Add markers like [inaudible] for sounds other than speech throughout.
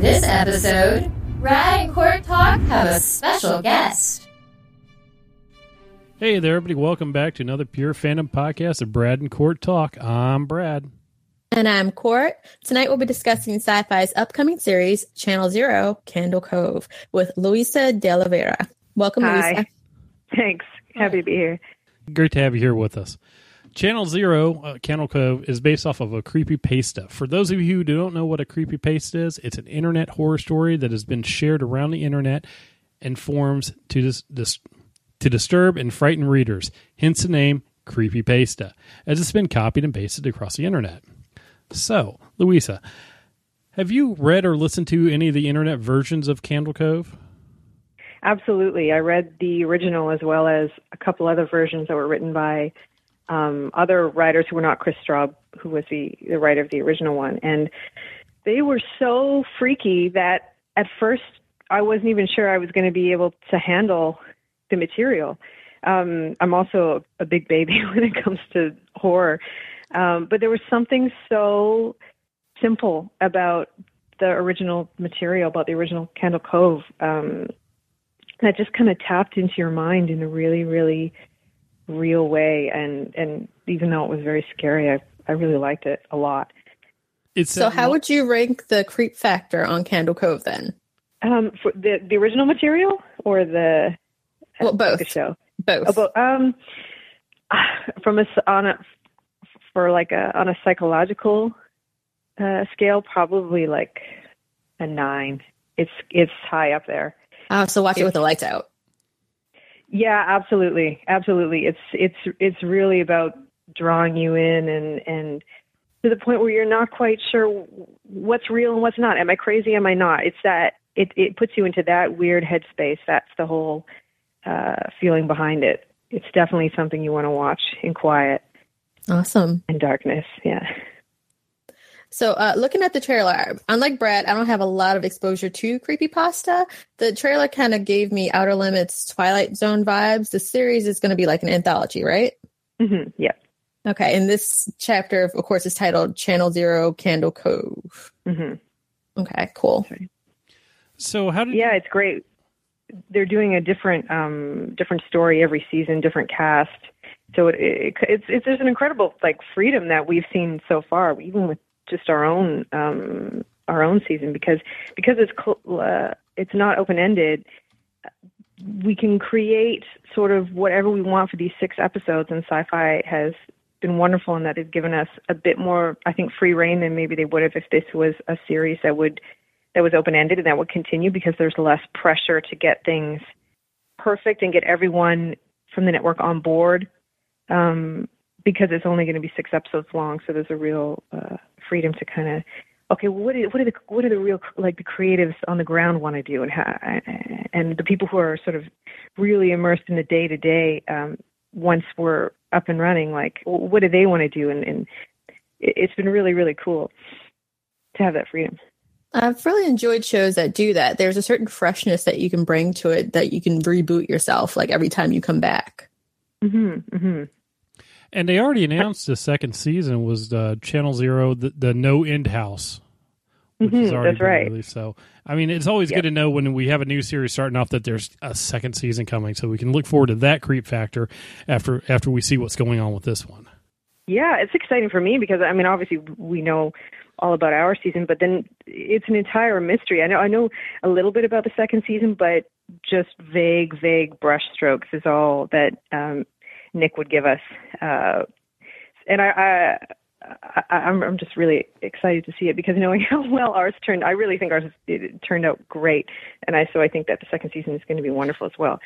This episode, Brad and Court Talk have a special guest. Hey there, everybody. Welcome back to another Pure Fandom podcast of Brad and Court Talk. I'm Brad. And I'm Court. Tonight we'll be discussing Syfy's upcoming series, Channel Zero Candle Cove, with Luisa D'Oliveira. Welcome, Hi. Luisa. Thanks. Happy to be here. Great to have you here with us. Channel Zero, uh, Candle Cove, is based off of a creepy pasta. For those of you who don't know what a creepy pasta is, it's an internet horror story that has been shared around the internet and forms to dis- dis- to disturb and frighten readers. Hence the name creepy pasta, as it's been copied and pasted across the internet. So, Louisa, have you read or listened to any of the internet versions of Candle Cove? Absolutely. I read the original as well as a couple other versions that were written by um, other writers who were not Kris Straub, who was the, the writer of the original one. And they were so freaky that at first I wasn't even sure I was going to be able to handle the material. Um, I'm also a big baby [laughs] when it comes to horror. Um, but there was something so simple about the original material, about the original Candle Cove, um, that just kind of tapped into your mind in a really, really real way. And, and even though it was very scary, I, I really liked it a lot. It's So, how would you rank the creep factor on Candle Cove then? Um, for the, the original material or the, Well, both. the show? Both. About um, from a s- on a for like a on a psychological uh, scale, probably like a nine. It's it's high up there. Oh, so watch it with the lights out. Yeah, absolutely, absolutely. It's it's it's really about drawing you in and and to the point where you're not quite sure what's real and what's not. Am I crazy? Am I not? It's that it it puts you into that weird headspace. That's the whole uh, feeling behind it. It's definitely something you want to watch in quiet Awesome. and darkness. Yeah. So, uh, looking at the trailer, unlike Brad, I don't have a lot of exposure to creepypasta. The trailer kind of gave me Outer Limits Twilight Zone vibes. The series is going to be like an anthology, right? Mm-hmm. Yeah. Okay. And this chapter, of course, is titled Channel Zero Candle Cove. Mm-hmm. Okay, cool. so how did Yeah, it's great. They're doing a different um, different story every season, different cast. So it, it, it's it's there's an incredible like freedom that we've seen so far, even with just our own um, our own season, because because it's cl- uh, it's not open ended. We can create sort of whatever we want for these six episodes, and Syfy has been wonderful in that they've given us a bit more, I think, free reign than maybe they would have if this was a series that would that was open ended and that would continue because there's less pressure to get things perfect and get everyone from the network on board um, because it's only going to be six episodes long. So there's a real uh, freedom to kind of okay, well, what are, what are the what are the real like the creatives on the ground want to do and how and the people who are sort of really immersed in the day to day once we're up and running like what do they want to do and, and it- it's been really really cool to have that freedom. I've really enjoyed shows that do that. There's a certain freshness that you can bring to it that you can reboot yourself like every time you come back. Mm-hmm, mm-hmm. And they already announced the second season was uh, Channel Zero, the, the No End House. Which has Mhm, already that's right. released. So, I mean, it's always Yep. good to know when we have a new series starting off that there's a second season coming, so we can look forward to that creep factor after after we see what's going on with this one. Yeah, it's exciting for me because I mean, obviously we know all about our season, but then it's an entire mystery. I know I know a little bit about the second season, but just vague, vague brushstrokes is all that um, Nick would give us. Uh, and I, I, I, I'm, I'm just really excited to see it because knowing [laughs] how well ours turned, I really think ours it turned out great, and I so I think that the second season is going to be wonderful as well.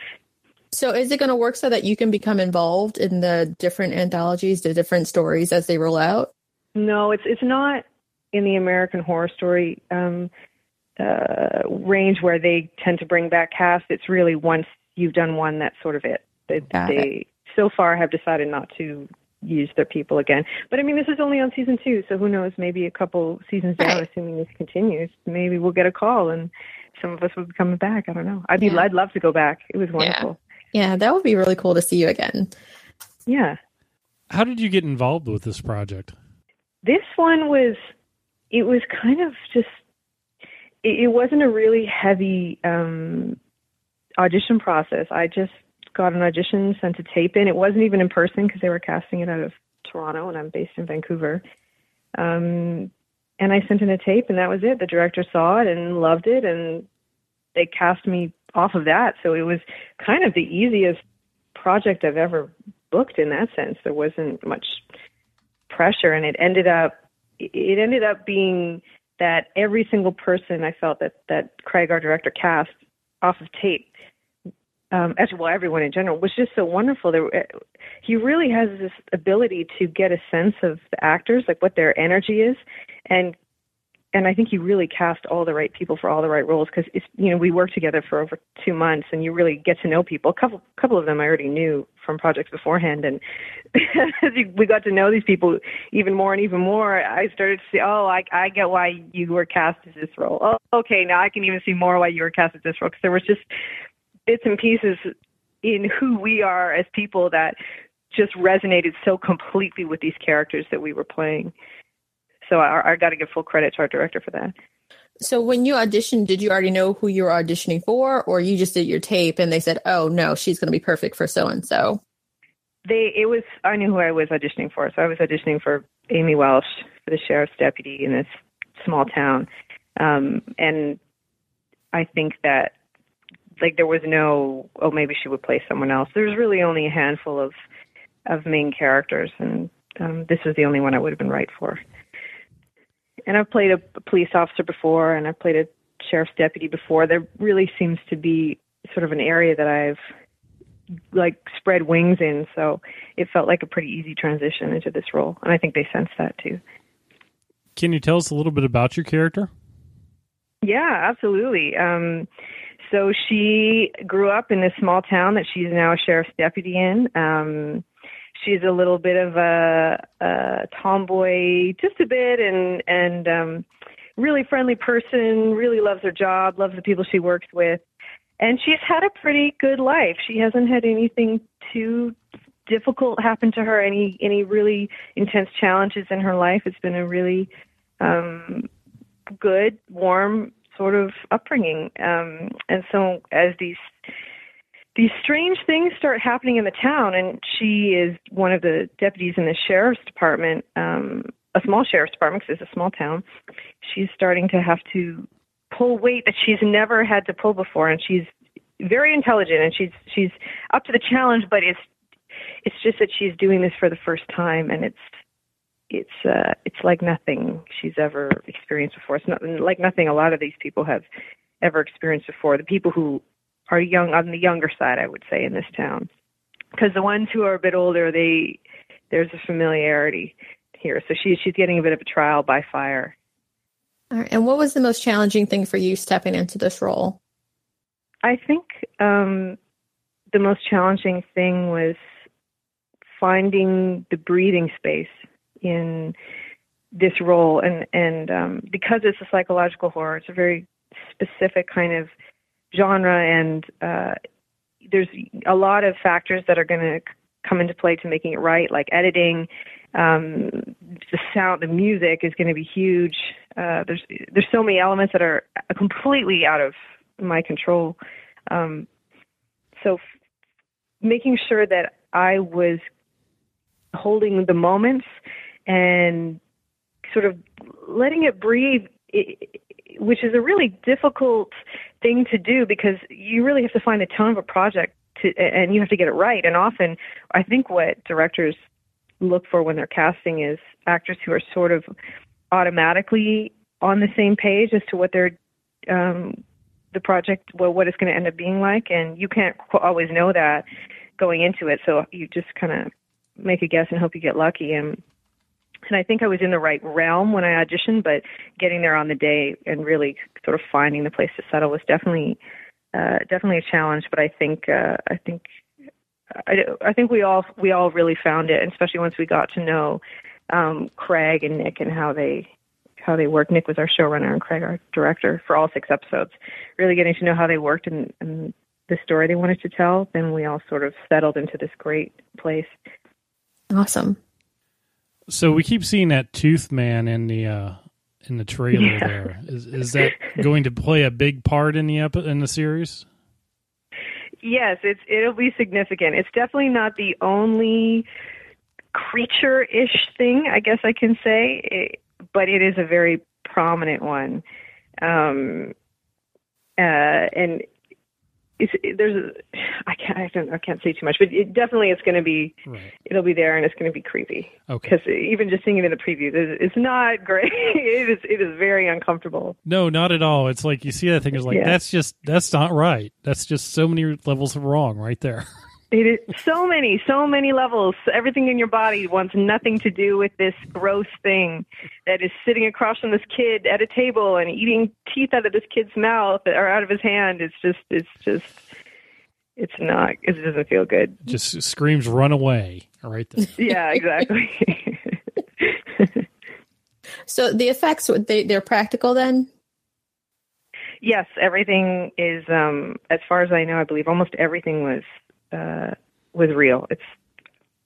So is it going to work so that you can become involved in the different anthologies, the different stories as they roll out? No, it's it's not in the American Horror Story um, uh, range where they tend to bring back cast. It's really once you've done one, that's sort of it. They, they so far have decided not to use their people again. But I mean, this is only on season two, so who knows? Maybe a couple seasons down, Right. assuming this continues, maybe we'll get a call and some of us will be coming back. I don't know. I'd be, Yeah. I'd love to go back. It was wonderful. Yeah, that would be really cool to see you again. yeah. How did you get involved with this project? this one was it was kind of just it, it wasn't a really heavy um, audition process. I just got an audition, sent a tape in. It wasn't even in person because they were casting it out of Toronto, and I'm based in Vancouver. Um, and I sent in a tape, and that was it. The director saw it and loved it, and they cast me off of that. So it was kind of the easiest project I've ever booked in that sense. There wasn't much pressure, and it ended up it ended up being that every single person I felt that that Craig, our director, cast off of tape um, as well everyone in general was just so wonderful. There, he really has this ability to get a sense of the actors, like what their energy is, and and I think he really cast all the right people for all the right roles because it's you know we worked together for over two months and you really get to know people. A couple couple of them I already knew from projects beforehand, and [laughs] we got to know these people even more and even more, I started to see oh I I get why you were cast as this role. Oh okay now I can even see more why you were cast as this role because there was just bits and pieces in who we are as people that just resonated so completely with these characters that we were playing. So I, I got to give full credit to our director for that. So when you auditioned, did you already know who you were auditioning for, or you just did your tape and they said, "Oh no, she's going to be perfect for so and so"? They it was I knew who I was auditioning for, so I was auditioning for Amy Welsh for the sheriff's deputy in this small town, um, and I think that like there was no oh maybe she would play someone else. There's really only a handful of of main characters, and um, this was the only one I would have been right for. And I've played a, police officer before, and I've played a sheriff's deputy before. There really seems to be sort of an area that I've like spread wings in, so it felt like a pretty easy transition into this role, and I think they sensed that too. Can you tell us a little bit about your character? Yeah, absolutely. Um, so she grew up in this small town that she's now a sheriff's deputy in. Um, she's a little bit of a, a tomboy, just a bit, and and um, really friendly person. Really loves her job, loves the people she works with, and she's had a pretty good life. She hasn't had anything too difficult happen to her. Any any really intense challenges in her life. It's been a really um, good, warm sort of upbringing. Um, and so as these these strange things start happening in the town, and she is one of the deputies in the sheriff's department, um, a small sheriff's department because it's a small town. She's starting to have to pull weight that she's never had to pull before, and she's very intelligent and she's she's up to the challenge. But it's it's just that she's doing this for the first time, and it's it's uh, it's like nothing she's ever experienced before. It's not like nothing a lot of these people have ever experienced before. The people who are young on the younger side, I would say, in this town, because the ones who are a bit older, they there's a familiarity here. So she's she's getting a bit of a trial by fire. All right. And what was the most challenging thing for you stepping into this role? I think um, the most challenging thing was finding the breathing space in this role. And and um, because it's a psychological horror it's a very specific kind of genre and uh, there's a lot of factors that are going to come into play to making it right like editing um, the sound the music is going to be huge. Uh, there's there's so many elements that are completely out of my control. Um, so f- making sure that I was holding the moments and sort of letting it breathe which is a really difficult thing to do because you really have to find the tone of a project to, and you have to get it right. And often, I think what directors look for when they're casting is actors who are sort of automatically on the same page as to what they're um, the project, well, what it's going to end up being like. And you can't always know that going into it, so you just kind of make a guess and hope you get lucky. And and I think I was in the right realm when I auditioned, but getting there on the day and really sort of finding the place to settle was definitely uh, definitely a challenge. But I think uh, I think I, I think we all we all really found it, and especially once we got to know um, Craig and Nick and how they how they work. Nick was our showrunner and Craig our director for all six episodes. Really getting to know how they worked and, and the story they wanted to tell. Then we all sort of settled into this great place. Awesome. So we keep seeing that tooth man in the uh, in the trailer Yeah. there. Is is that going to play a big part in the epi- in the series? Yes, it's it'll be significant. It's definitely not the only creature-ish thing, I guess I can say, it, but it is a very prominent one. Um, uh, and there's, a, I can't, I don't, I can't say too much, but it definitely it's going to be, Right. it'll be there, and it's going to be creepy Okay. because even just seeing it in the preview, it's, it's not great. [laughs] it is, it is very uncomfortable. No, not at all. It's like you see that thing. It's like Yeah. that's just that's not right. That's just so many levels of wrong right there. [laughs] It is so many, so many levels. Everything in your body wants nothing to do with this gross thing that is sitting across from this kid at a table and eating teeth out of this kid's mouth or out of his hand. It's just, it's just, it's not. It doesn't feel good. Just screams run away right there. [laughs] Yeah, exactly. [laughs] So the effects they they're practical then. yes, everything is. Um, as far as I know, I believe almost everything was uh, was real. It's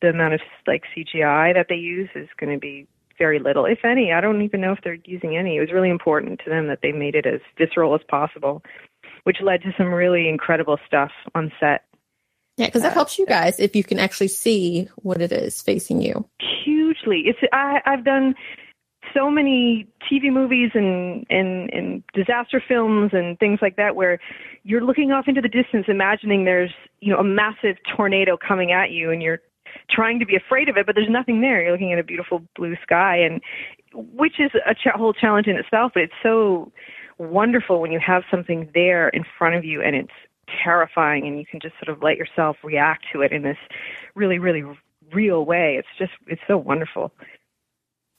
the amount of like CGI that they use is going to be very little, if any. I don't even know if they're using any. It was really important to them that they made it as visceral as possible, which led to some really incredible stuff on set. Yeah, because that Uh, helps you guys if you can actually see what it is facing you. hugely. It's I, I've done so many TV movies and, and and disaster films and things like that where you're looking off into the distance, imagining there's you know a massive tornado coming at you, and you're trying to be afraid of it, but there's nothing there. You're looking at a beautiful blue sky, and which is a ch- whole challenge in itself. But it's so wonderful when you have something there in front of you, and it's terrifying, and you can just sort of let yourself react to it in this really, really real way. It's just it's so wonderful.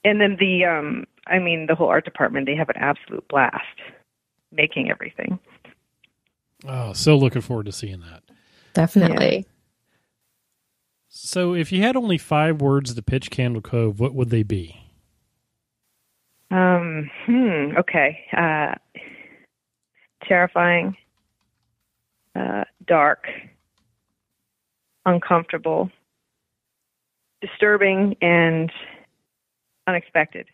And then the um I mean the whole art department, they have an absolute blast making everything. Oh, so looking forward to seeing that. Definitely. So, if you had only five words to pitch Candle Cove, what would they be? Um hmm, okay. Uh terrifying, uh dark, uncomfortable, disturbing and unexpected.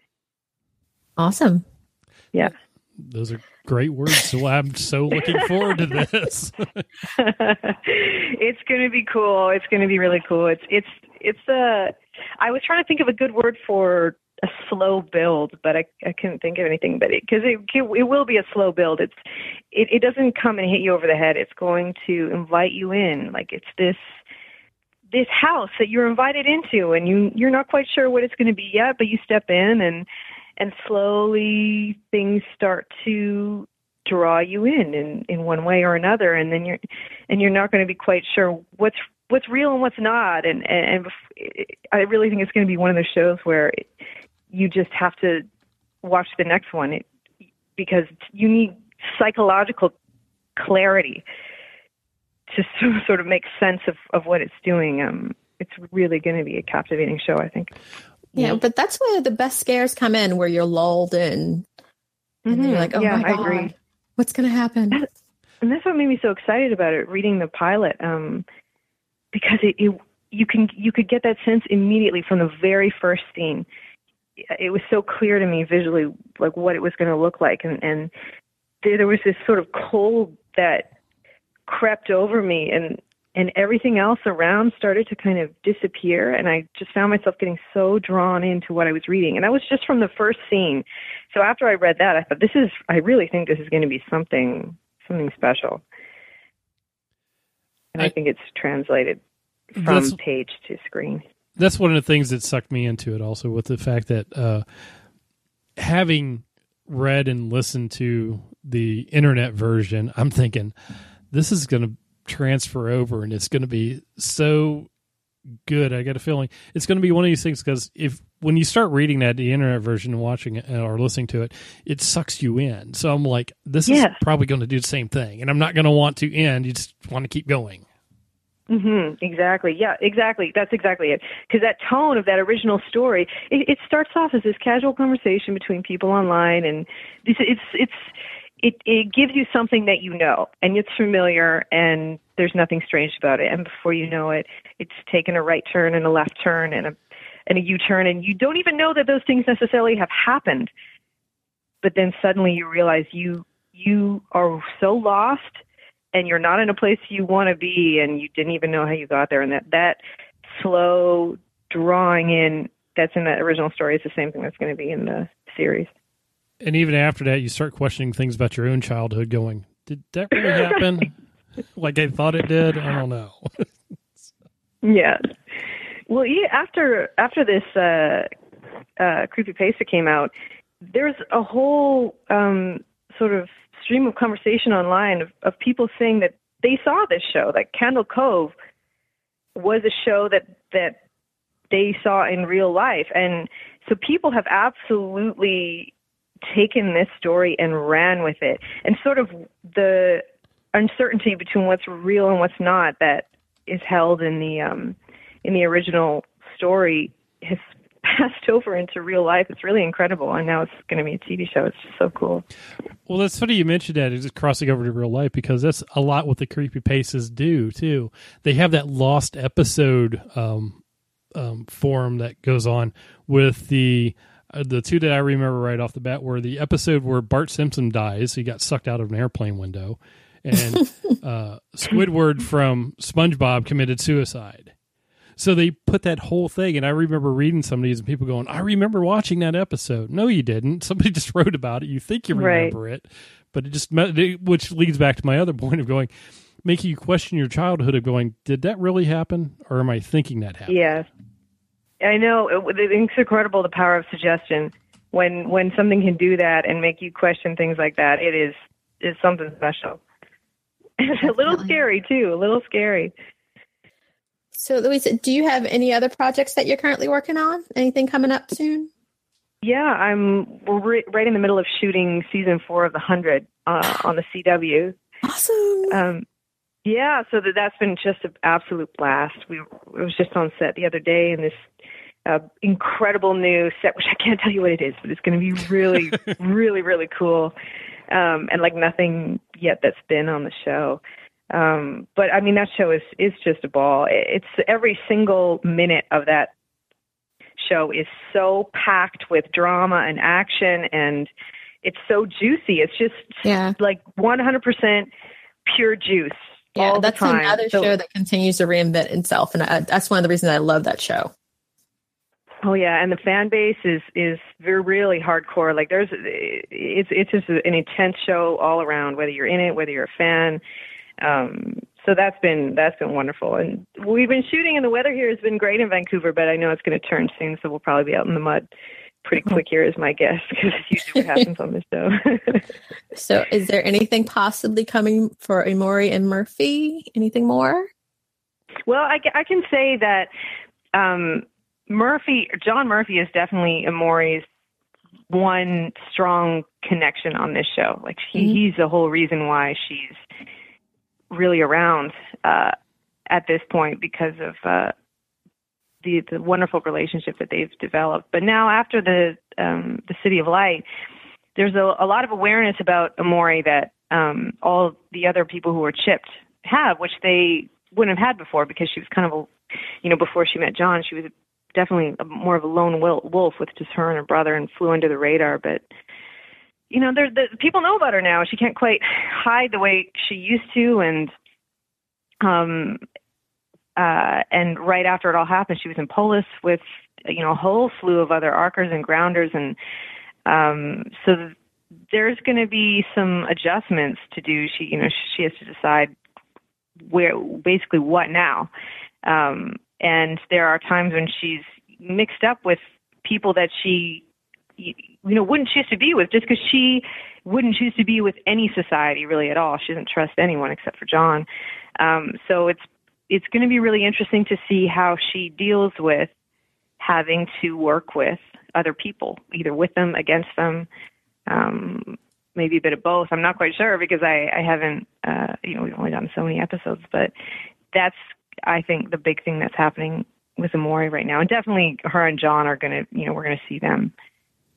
Awesome. Yeah. Those are great words. So, I'm so looking forward to this. [laughs] [laughs] it's going to be cool. It's going to be really cool. It's it's it's a. I was trying to think of a good word for a slow build, but I I couldn't think of anything. But because it, it it will be a slow build. It's it it doesn't come and hit you over the head. It's going to invite you in. Like it's this this house that you're invited into, and you you're not quite sure what it's going to be yet, but you step in and and slowly things start to draw you in in in one way or another and then you're and you're not going to be quite sure what's what's real and what's not and and, and I really think it's going to be one of those shows where you just have to watch the next one. It, because you need psychological clarity to [laughs] sort of make sense of of what it's doing um it's really going to be a captivating show i think. Yeah, but that's where the best scares come in, where you're lulled in, and then you're like, "Oh yeah my i god, agree what's going to happen?" and that's what made me so excited about it reading the pilot um because it, it you can you could get that sense immediately from the very first scene. It was so clear to me visually like what it was going to look like and and there, there was this sort of cold that crept over me and and everything else around started to kind of disappear. And i just found myself getting so drawn into what i was reading. And that was just from the first scene. So after i read that i thought this is i really think this is going to be something something special. And i, I- think it's translated from page to screen. That's one of the things that sucked me into it also with the fact that uh, having read and listened to the internet version i'm thinking this is going to transfer over and it's going to be so good i got a feeling it's going to be one of these things because if when you start reading that the internet version and watching it uh, or listening to it it sucks you in so i'm like this is probably going to do the same thing and i'm not going to want to end you just want to keep going hmm Exactly. Yeah. Exactly. That's exactly it. Because that tone of that original story, it, it starts off as this casual conversation between people online, and it's it's it's it it gives you something that you know, and it's familiar, and there's nothing strange about it. And before you know it, it's taken a right turn and a left turn and a and a U turn, and you don't even know that those things necessarily have happened. but then suddenly you realize you you are so lost and you're not in a place you want to be and you didn't even know how you got there and that that slow drawing in that's in the original story is the same thing that's going to be in the series And even after that, you start questioning things about your own childhood. Going, did that really happen? [laughs] like I thought it did. I don't know. yeah well yeah, after after this uh uh creepy pasta came out there's a whole um sort of stream of conversation online of, of people saying that they saw this show that candle cove was a show that that they saw in real life and so people have absolutely taken this story and ran with it. And sort of the uncertainty between what's real and what's not that is held in the um in the original story has [laughs] passed over into real life. It's really incredible. And now it's going to be a tv show. It's just so cool. Well, that's funny you mentioned that. It's just crossing over to real life because that's a lot what the creepy paces do too. They have that lost episode um, um, form that goes on with the the two that I remember right off the bat were the episode where Bart Simpson dies. He got sucked out of an airplane window, and [laughs] uh, Squidward from SpongeBob committed suicide. So they put that whole thing, and I remember reading some of these and people going, "I remember watching that episode." No, you didn't. [laughs] Somebody just wrote about it. You think you Right. remember it, but it just which leads back to my other [laughs] point of going, making you question your childhood of going, "Did that really happen, or am I thinking that happened?" Yes, I know. It, it's incredible the power of suggestion. When when something can do that and make you question things like that, it is is something special. [laughs] It's a little scary too. A little scary. So, Louisa, do you have any other projects that you're currently working on? Anything coming up soon? Yeah, I'm. We're ri- right in the middle of shooting season four of The Hundred uh, on the CW. Awesome. Um, yeah, so that that's been just an absolute blast. We it was just on set the other day in this uh, incredible new set, which I can't tell you what it is, but it's going to be really, [laughs] really, really cool, um, and like nothing yet that's been on the show. Um, but I mean, that show is is just a ball. It's every single minute of that show is so packed with drama and action, and it's so juicy. It's just yeah. like 100% pure juice. Yeah, that's time. another So- show that continues to reinvent itself, and I, that's one of the reasons I love that show. Oh yeah, and the fan base is is very really hardcore. Like there's it's it's just an intense show all around. Whether you're in it, whether you're a fan. Um, so that's been that's been wonderful, and we've been shooting, and the weather here has been great in Vancouver. But I know it's going to turn soon, so we'll probably be out in the mud pretty quick here, is my guess, [laughs] because it's usually what happens on this show. [laughs] So, is there anything possibly coming for Emori and Murphy? Anything more? Well, I, I can say that um, Murphy, John Murphy, is definitely Emori's one strong connection on this show. Like he, Mhm. he's the whole reason why she's really around uh, at this point because of uh, the the wonderful relationship that they've developed. But now, after the um, the City of Light, there's a, a lot of awareness about Emori that um, all the other people who were chipped have, which they wouldn't have had before because she was kind of a, you know, before she met John, she was definitely a, more of a lone wolf with just her and her brother and flew under the radar. But you know, there the people know about her now. She can't quite hide the way she used to, and um, uh, and right after it all happened, she was in Polis with you know a whole slew of other Arkers and grounders, and um, so th- there's going to be some adjustments to do. She you know she has to decide where basically what now, um, and there are times when she's mixed up with people that she you know wouldn't choose to be with just because she wouldn't choose to be with any society really at all. She doesn't trust anyone except for john. Um so it's it's going to be really interesting to see how she deals with having to work with other people either with them against them um maybe a bit of both. I'm not quite sure because i i haven't uh you know we've only done so many episodes but that's i think the big thing that's happening with Emori right now, and definitely her and John are gonna, you know, we're gonna see them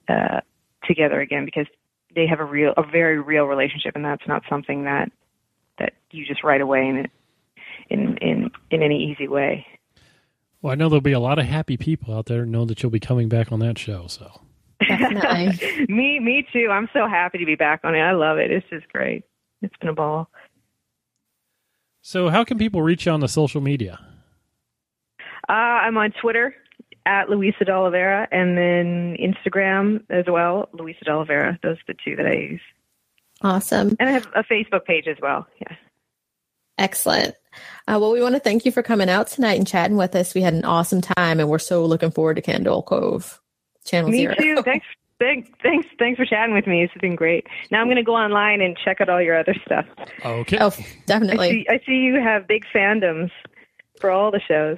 uh, together again because they have a real, a very real relationship, and that's not something that that you just write away and it in in in any easy way. Well, I know there'll be a lot of happy people out there who know that you'll be coming back on that show. So Definitely. [laughs] me, me too. I'm so happy to be back on it. I love it. It's just great. It's been a ball. So, how can people reach you on the social media? Uh, I'm on Twitter at Luisa D'Oliveira and then Instagram as well, Luisa D'Oliveira. Those are the two that I use. Awesome. And I have a Facebook page as well. Yeah. Excellent. Uh, well, we want to thank you for coming out tonight and chatting with us. We had an awesome time, and we're so looking forward to Candle Cove Channel Me Zero. too. [laughs] Thanks. Thanks, thanks, thanks for chatting with me. It's been great. Now I'm going to go online and check out all your other stuff. Okay. Oh, I definitely. see, I see you have big fandoms for all the shows.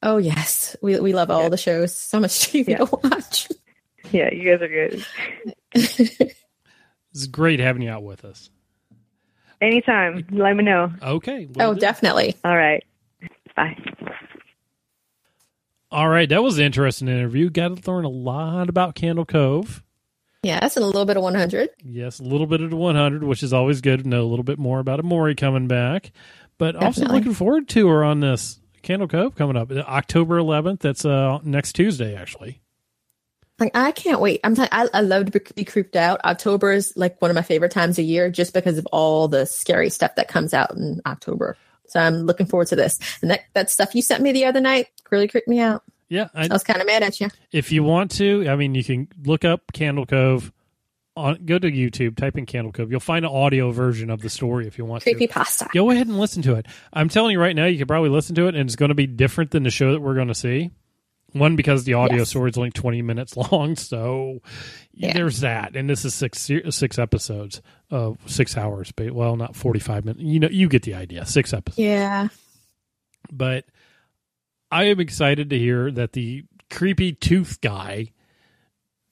Oh, yes. We we love all Yeah. the shows. So much [laughs] TV Yeah. to watch. Yeah, you guys are good. [laughs] It's great having you out with us. Anytime, let me know. Okay. will oh, do. definitely. All right. Bye. All right. That was an interesting interview. Got to learn a lot about Candle Cove. Yes, and a little bit of 100. Yes, a little bit of the 100, which is always good to know a little bit more about Emori coming back. But also looking forward to her on this Candle Cove coming up October 11th. That's uh, next Tuesday, actually. Like I can't wait. I'm t- I, I love to be, creeped out. October is like one of my favorite times of year, just because of all the scary stuff that comes out in October. So I'm looking forward to this. And that that stuff you sent me the other night really creeped me out. Yeah, I, I was kind of mad at you. if you want to, I mean, you can look up Candle Cove. On, go to YouTube, type in Candle Cove. You'll find an audio version of the story if you want Creepy to. pasta. Go ahead and listen to it. I'm telling you right now, you can probably listen to it, and it's going to be different than the show that we're going to see. One because the audio Yes. story is only 20 minutes [laughs] long, so Yeah. there's that. And this is six six episodes of six hours, but well, not 45 minutes. You know, you get the idea. Six episodes Yeah. but I am excited to hear that the creepy tooth guy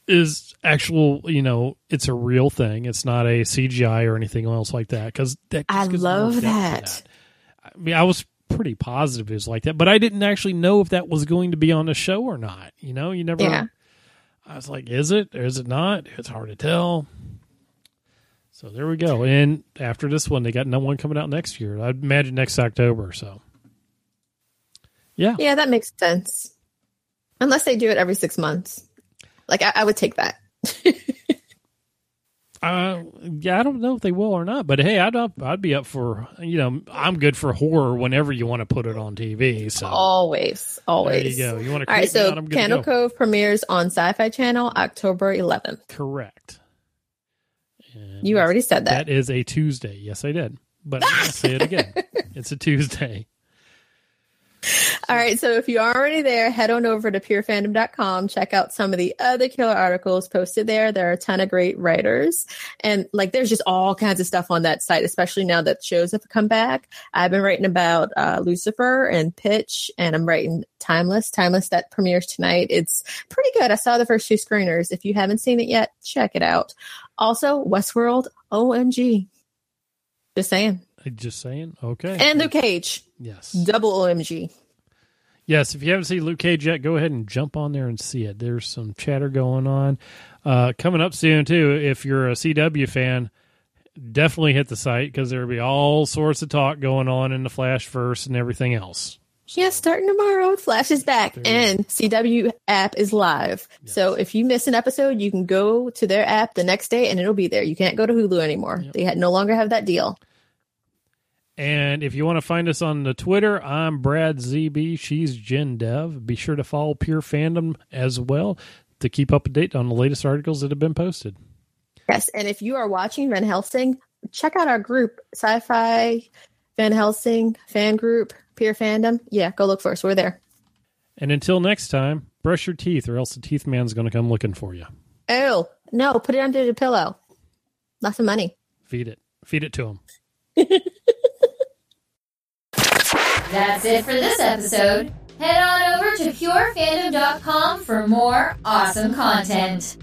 is actual. You know, it's a real thing. It's not a CGI or anything else like that. Because I just gives more love to that. I mean, I was pretty positive it was like that, but I didn't actually know if that was going to be on the show or not. You know, you never. Yeah. I was like, is it or is it not? It's hard to tell. So there we go. And after this one, they got no one coming out next year. I'd imagine next October. So, yeah. Yeah, that makes sense. Unless they do it every six months. Like I, I would take that. [laughs] Uh, yeah, I don't know if they will or not, but hey, I'd up, I'd be up for you know I'm good for horror whenever you want to put it on TV. So Always. there Always. you go. You want to All right, so out? Candle. Cove premieres on Syfy Channel October 11th. Correct. And You already said that. that is a Tuesday. Yes, I did, but [laughs] I'll say it again. It's a Tuesday. All right, so if you're already there, head on over to purefandom.com. Check out some of the other killer articles posted there. There are a ton of great writers. And like, there's just all kinds of stuff on that site, especially now that shows have come back. I've been writing about uh, Lucifer and Pitch, and I'm writing Timeless. Timeless that premieres tonight. It's pretty good. I saw the first two screeners. If you haven't seen it yet, check it out. Also, Westworld, OMG. Just saying. Just saying. Okay. And Luke Cage, yes, double OMG. yes. If you haven't seen Luke Cage yet, go ahead and jump on there and see it. There's some chatter going on. Uh, coming up soon too. If you're a CW fan, definitely hit the site because there'll be all sorts of talk going on in the Flash verse and everything else. Yeah, starting tomorrow, Flash is back and CW app is live. So if you miss an episode, you can go to their app the next day and it'll be there. You can't go to Hulu anymore. They had, no longer have that deal. And if you want to find us on the Twitter, I'm Brad ZB. She's Jen Dev. Be sure to follow Pure Fandom as well to keep up to date on the latest articles that have been posted. Yes, and if you are watching Van Helsing, check out our group, Syfy Van Helsing fan group, Pure Fandom. Yeah, go look for us. We're there. And until next time, brush your teeth or else the teeth man's going to come looking for you. Oh no, put it under the pillow. Lots of money. Feed it. Feed it to him. [laughs] That's it for this episode. Head on over to purefandom.com for more awesome content.